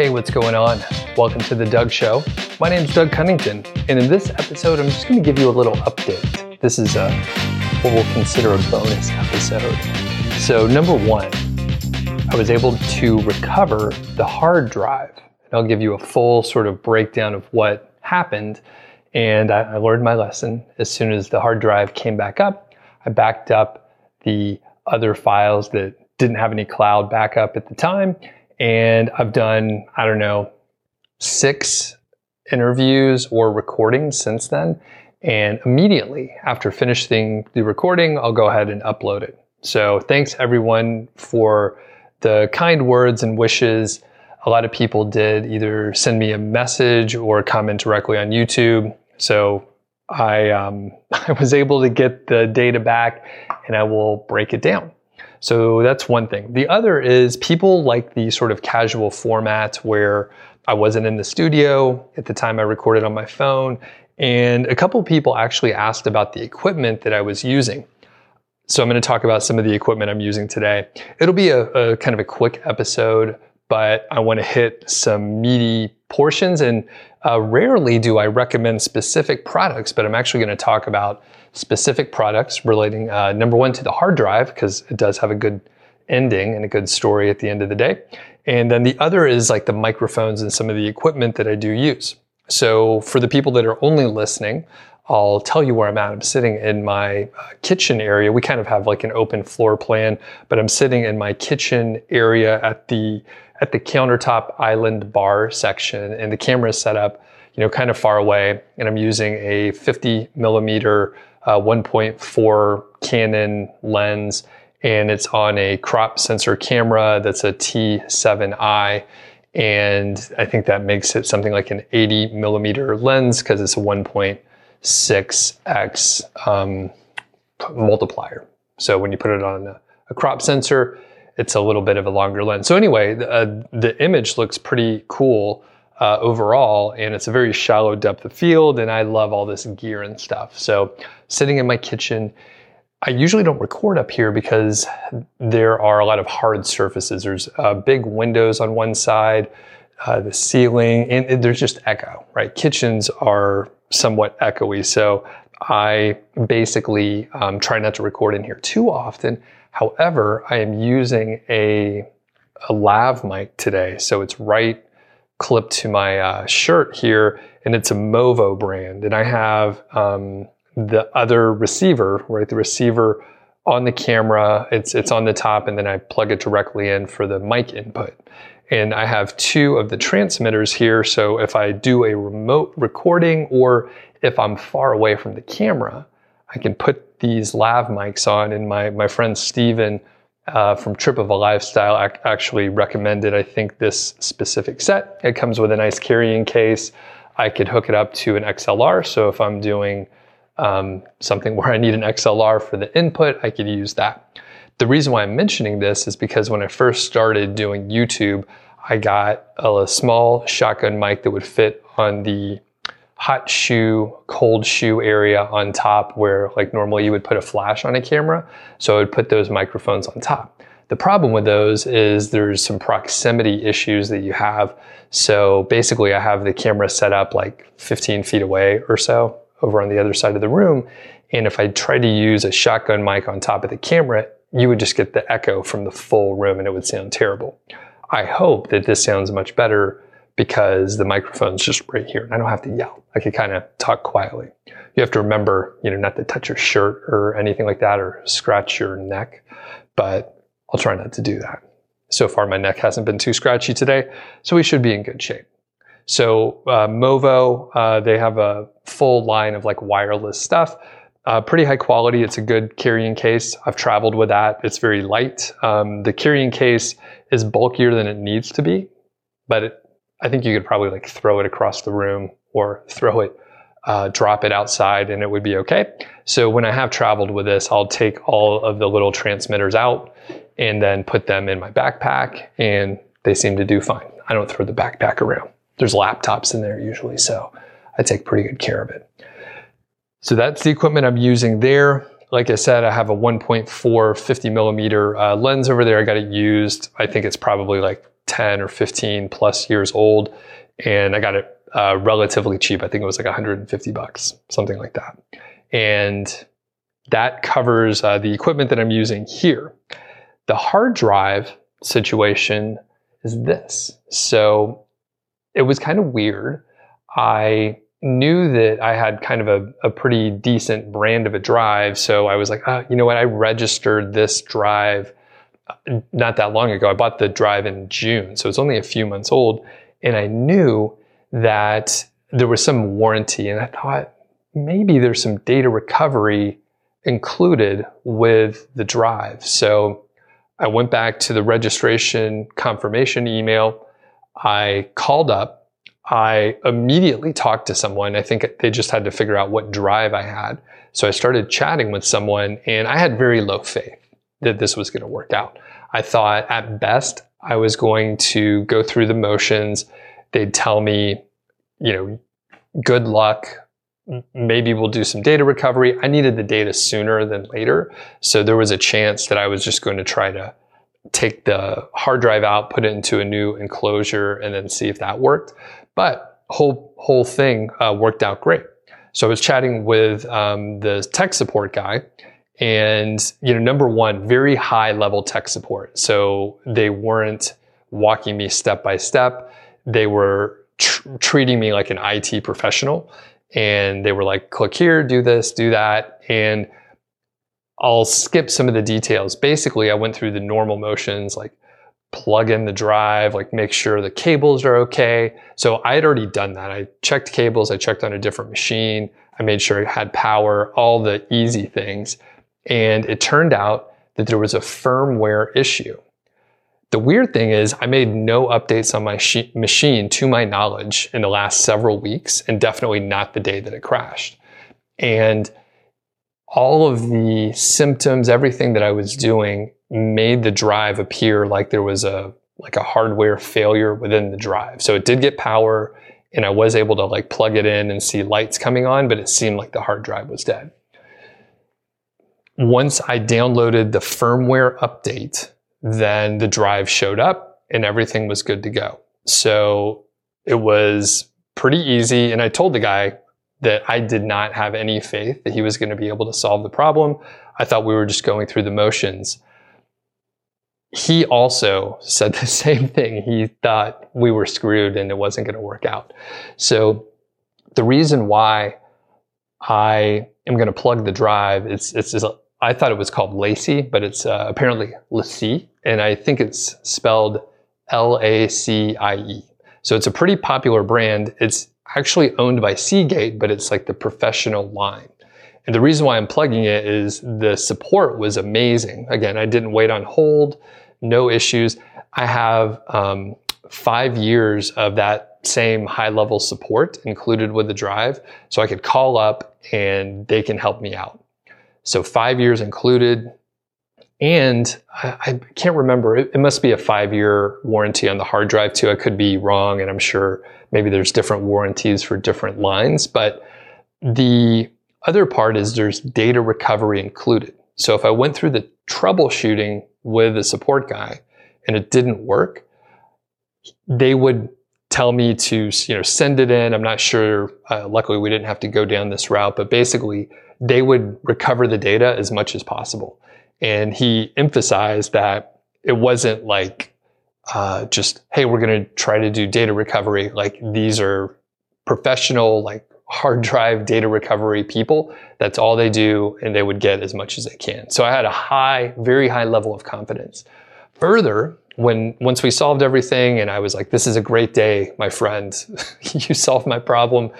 Hey, what's going on? Welcome to The Doug Show. My name is Doug Cunnington, and in this episode, I'm just going to give you a little update. This is a, what we'll consider a bonus episode. So, number one, I was able to recover the hard drive. And I'll give you a full sort of breakdown of what happened. And I, I learned my lesson. As soon as the hard drive came back up, I backed up the other files that didn't have any cloud backup at the time and I've done, I don't know, six interviews or recordings since then. And immediately after finishing the recording, I'll go ahead and upload it. So thanks everyone for the kind words and wishes. A lot of people did either send me a message or comment directly on YouTube. So I, um, I was able to get the data back and I will break it down. So that's one thing. The other is people like the sort of casual format where I wasn't in the studio at the time I recorded on my phone. And a couple people actually asked about the equipment that I was using. So I'm going to talk about some of the equipment I'm using today. It'll be a, a kind of a quick episode, but I want to hit some meaty portions. And uh, rarely do I recommend specific products, but I'm actually going to talk about specific products relating, uh, number one, to the hard drive, because it does have a good ending and a good story at the end of the day. And then the other is like the microphones and some of the equipment that I do use. So for the people that are only listening, I'll tell you where I'm at. I'm sitting in my uh, kitchen area. We kind of have like an open floor plan, but I'm sitting in my kitchen area at the at the countertop island bar section, and the camera is set up, you know, kind of far away. And I'm using a 50 millimeter uh, 1.4 Canon lens, and it's on a crop sensor camera that's a T7i. And I think that makes it something like an 80 millimeter lens because it's a 1.6x um, multiplier. So when you put it on a, a, crop sensor, it's a little bit of a longer lens. So anyway, the, uh, the image looks pretty cool uh, overall, and it's a very shallow depth of field, and I love all this gear and stuff. So sitting in my kitchen, I usually don't record up here because there are a lot of hard surfaces. There's uh, big windows on one side, uh, the ceiling, and, and there's just echo, right? Kitchens are somewhat echoey, so I basically um, try not to record in here too often. However, I am using a, a lav mic today, so it's right clipped to my uh, shirt here, and it's a Movo brand. And I have um, the other receiver, right? The receiver on the camera, it's, it's on the top, and then I plug it directly in for the mic input. And I have two of the transmitters here, so if I do a remote recording or if I'm far away from the camera, I can put these lav mics on, and my, my friend Steven uh, from Trip of a Lifestyle ac- actually recommended, I think, this specific set. It comes with a nice carrying case. I could hook it up to an XLR. So if I'm doing um, something where I need an XLR for the input, I could use that. The reason why I'm mentioning this is because when I first started doing YouTube, I got a, a small shotgun mic that would fit on the hot shoe, cold shoe area on top where like normally you would put a flash on a camera. So I would put those microphones on top. The problem with those is there's some proximity issues that you have. So basically I have the camera set up like 15 feet away or so over on the other side of the room. And if I try to use a shotgun mic on top of the camera, you would just get the echo from the full room and it would sound terrible. I hope that this sounds much better because the microphone's just right here and I don't have to yell. I can kind of talk quietly. You have to remember, you know, not to touch your shirt or anything like that or scratch your neck, but I'll try not to do that. So far, my neck hasn't been too scratchy today, so we should be in good shape. So uh, Movo, uh, they have a full line of like wireless stuff. Uh, pretty high quality. It's a good carrying case. I've traveled with that. It's very light. Um, the carrying case is bulkier than it needs to be, but it, I think you could probably like throw it across the room or throw it, uh, drop it outside, and it would be okay. So when I have traveled with this, I'll take all of the little transmitters out and then put them in my backpack, and they seem to do fine. I don't throw the backpack around. There's laptops in there usually, so I take pretty good care of it. So that's the equipment I'm using there. Like I said, I have a 1.4 50 millimeter uh, lens over there. I got it used. I think it's probably like 10 or 15 plus years old, and I got it uh, relatively cheap. I think it was like 150 bucks, something like that. And that covers uh, the equipment that I'm using here. The hard drive situation is this. So it was kind of weird. I knew that I had kind of a, a pretty decent brand of a drive. So I was like, oh, you know what? I registered this drive not that long ago. I bought the drive in June. So it's only a few months old. And I knew that there was some warranty. And I thought maybe there's some data recovery included with the drive. So I went back to the registration confirmation email. I called up. I immediately talked to someone. I think they just had to figure out what drive I had. So I started chatting with someone and I had very low faith that this was going to work out. I thought at best I was going to go through the motions. They'd tell me, you know, good luck, maybe we'll do some data recovery. I needed the data sooner than later. So there was a chance that I was just going to try to take the hard drive out, put it into a new enclosure, and then see if that worked. But whole whole thing uh, worked out great. So I was chatting with um, the tech support guy, and you know, number one, very high level tech support. So they weren't walking me step by step. They were tr- treating me like an IT professional and they were like, click here, do this, do that. And I'll skip some of the details. Basically, I went through the normal motions like plug in the drive, like make sure the cables are okay. So I had already done that. I checked cables, I checked on a different machine, I made sure it had power, all the easy things. And it turned out that there was a firmware issue. The weird thing is, I made no updates on my machine to my knowledge in the last several weeks, and definitely not the day that it crashed. And all of the symptoms, everything that I was doing made the drive appear like there was a like a hardware failure within the drive. So it did get power and I was able to like plug it in and see lights coming on, but it seemed like the hard drive was dead. Once I downloaded the firmware update then the drive showed up and everything was good to go. So it was pretty easy. And I told the guy that I did not have any faith that he was going to be able to solve the problem. I thought we were just going through the motions. He also said the same thing. He thought we were screwed and it wasn't going to work out. So the reason why I am going to plug the drive, it's, it's, it's I thought it was called LaCie, but it's uh, apparently LaCie, and I think it's spelled L-A-C-I-E. So it's a pretty popular brand. It's actually owned by Seagate, but it's like the professional line. And the reason why I'm plugging it is the support was amazing. Again, I didn't wait on hold, no issues. I have um, five years of that same high level support included with the drive. So I could call up and they can help me out. So five years included. And I, I can't remember, it, it must be a five year warranty on the hard drive too. I could be wrong, and I'm sure maybe there's different warranties for different lines. But the other part is there's data recovery included. So if I went through the troubleshooting with the support guy and it didn't work, they would tell me to you know send it in. I'm not sure. Uh, luckily, we didn't have to go down this route, but basically, they would recover the data as much as possible. And he emphasized that it wasn't like uh, just hey, we're going to try to do data recovery. Like these are professional, like hard drive data recovery people. That's all they do, and they would get as much as they can. So I had a high, very high level of confidence. Further, when once we solved everything and I was like, this is a great day, my friend, you solved my problem.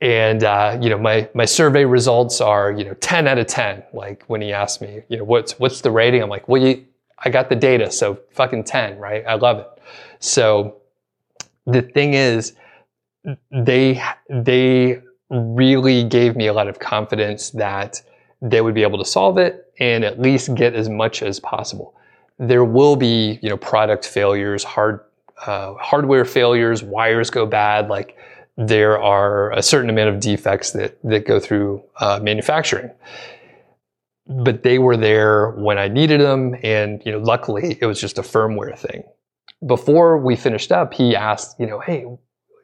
And uh, you know, my my survey results are, you know, 10 out of 10. Like when he asked me, you know, what's what's the rating? I'm like, well, you, I got the data, so fucking 10, right? I love it. So the thing is, they they really gave me a lot of confidence that they would be able to solve it and at least get as much as possible there will be you know product failures, hard uh, hardware failures, wires go bad. Like there are a certain amount of defects that that go through uh, manufacturing. But they were there when I needed them, and you know, luckily it was just a firmware thing. before we finished up, he asked, you know, hey,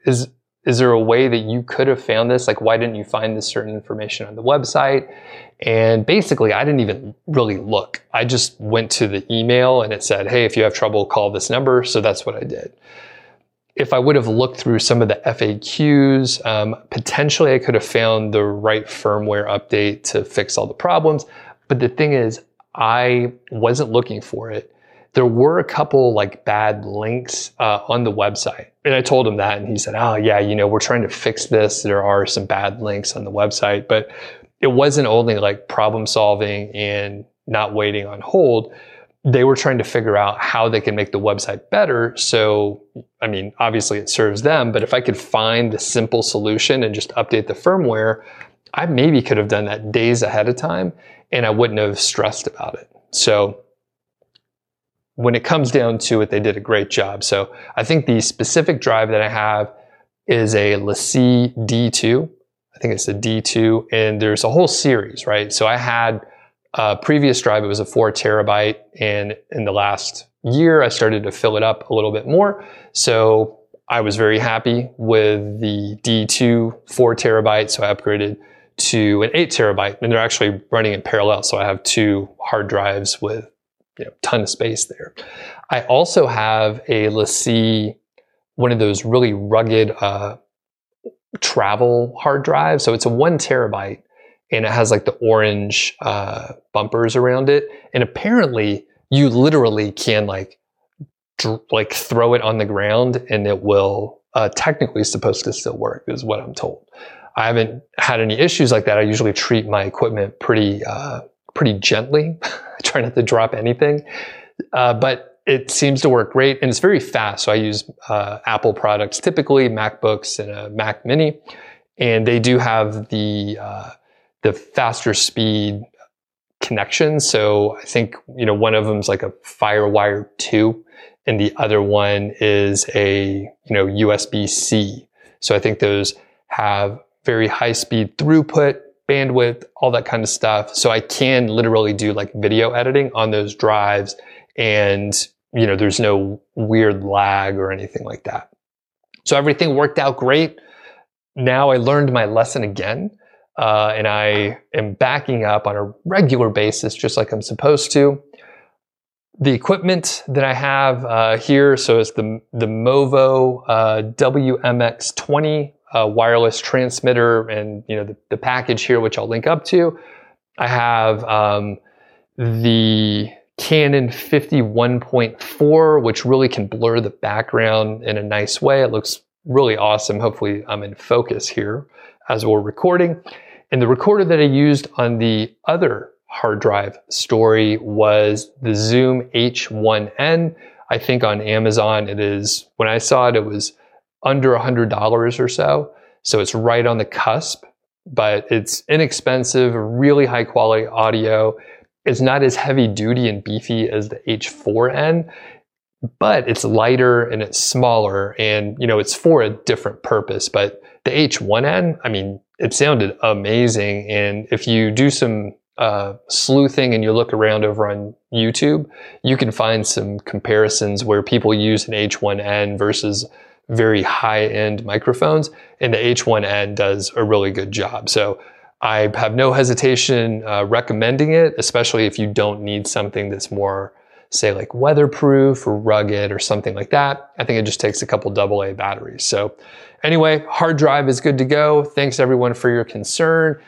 is is there a way that you could have found this? Like, why didn't you find this certain information on the website? And basically, I didn't even really look. I just went to the email and it said, hey, if you have trouble, call this number. So that's what I did. If I would have looked through some of the FAQs, um, potentially I could have found the right firmware update to fix all the problems. But the thing is, I wasn't looking for it there were a couple like bad links uh, on the website. And I told him that, and he said, Oh, yeah, you know, we're trying to fix this. There are some bad links on the website, but it wasn't only like problem solving and not waiting on hold. They were trying to figure out how they can make the website better. So, I mean, obviously it serves them, but if I could find the simple solution and just update the firmware, I maybe could have done that days ahead of time and I wouldn't have stressed about it. So, when it comes down to it, they did a great job. So I think the specific drive that I have is a LaCie D2. I think it's a D2, and there's a whole series, right? So I had a previous drive, it was a four terabyte, and in the last year, I started to fill it up a little bit more. So I was very happy with the D2 four terabyte, so I upgraded to an eight terabyte, and they're actually running in parallel. So I have two hard drives with you know, ton of space there. I also have a LaCie, one of those really rugged uh, travel hard drives. So it's a one terabyte and it has like the orange uh, bumpers around it. And apparently you literally can like, dr- like throw it on the ground and it will uh, technically supposed to still work is what I'm told. I haven't had any issues like that. I usually treat my equipment pretty, uh, pretty gently. I try not to drop anything, uh, but it seems to work great and it's very fast. So I use uh, Apple products, typically MacBooks and a Mac Mini, and they do have the uh, the faster speed connection. So I think you know one of them is like a FireWire two, and the other one is a you know USB C. So I think those have very high speed throughput bandwidth, all that kind of stuff. So I can literally do like video editing on those drives and you know, there's no weird lag or anything like that. So everything worked out great. Now I learned my lesson again. Uh, and I am backing up on a regular basis, just like I'm supposed to. The equipment that I have uh, here, so it's the the Movo uh, WMX20 a wireless transmitter and you know the, the, package here, which I'll link up to. I have um, the Canon 51.4, which really can blur the background in a nice way. It looks really awesome. Hopefully, I'm in focus here as we're recording. And the recorder that I used on the other hard drive story was the Zoom H1N. I think on Amazon it is, when I saw it, it was under $100 or so. So it's right on the cusp, but it's inexpensive, really high quality audio. It's not as heavy duty and beefy as the H4n, but it's lighter and it's smaller and you know it's for a different purpose. But the H1n, I mean, it sounded amazing. And if you do some uh, sleuthing and you look around over on YouTube, you can find some comparisons where people use an H1n versus very high end microphones, and the H1N does a really good job. So I have no hesitation uh, recommending it, especially if you don't need something that's more, say, like weatherproof or rugged or something like that. I think it just takes a couple AA batteries. So, anyway, hard drive is good to go. Thanks everyone for your concern.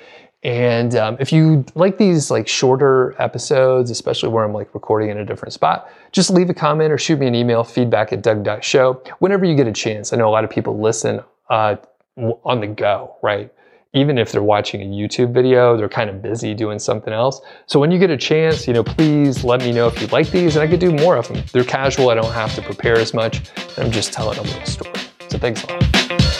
And um, if you like these like shorter episodes, especially where I'm like recording in a different spot, just leave a comment or shoot me an email, feedback at doug.show, whenever you get a chance. I know a lot of people listen uh, on the go, right? Even if they're watching a YouTube video, they're kind of busy doing something else. So when you get a chance, you know, please let me know if you like these and I could do more of them. They're casual. I don't have to prepare as much. I'm just telling a little story. So thanks a lot.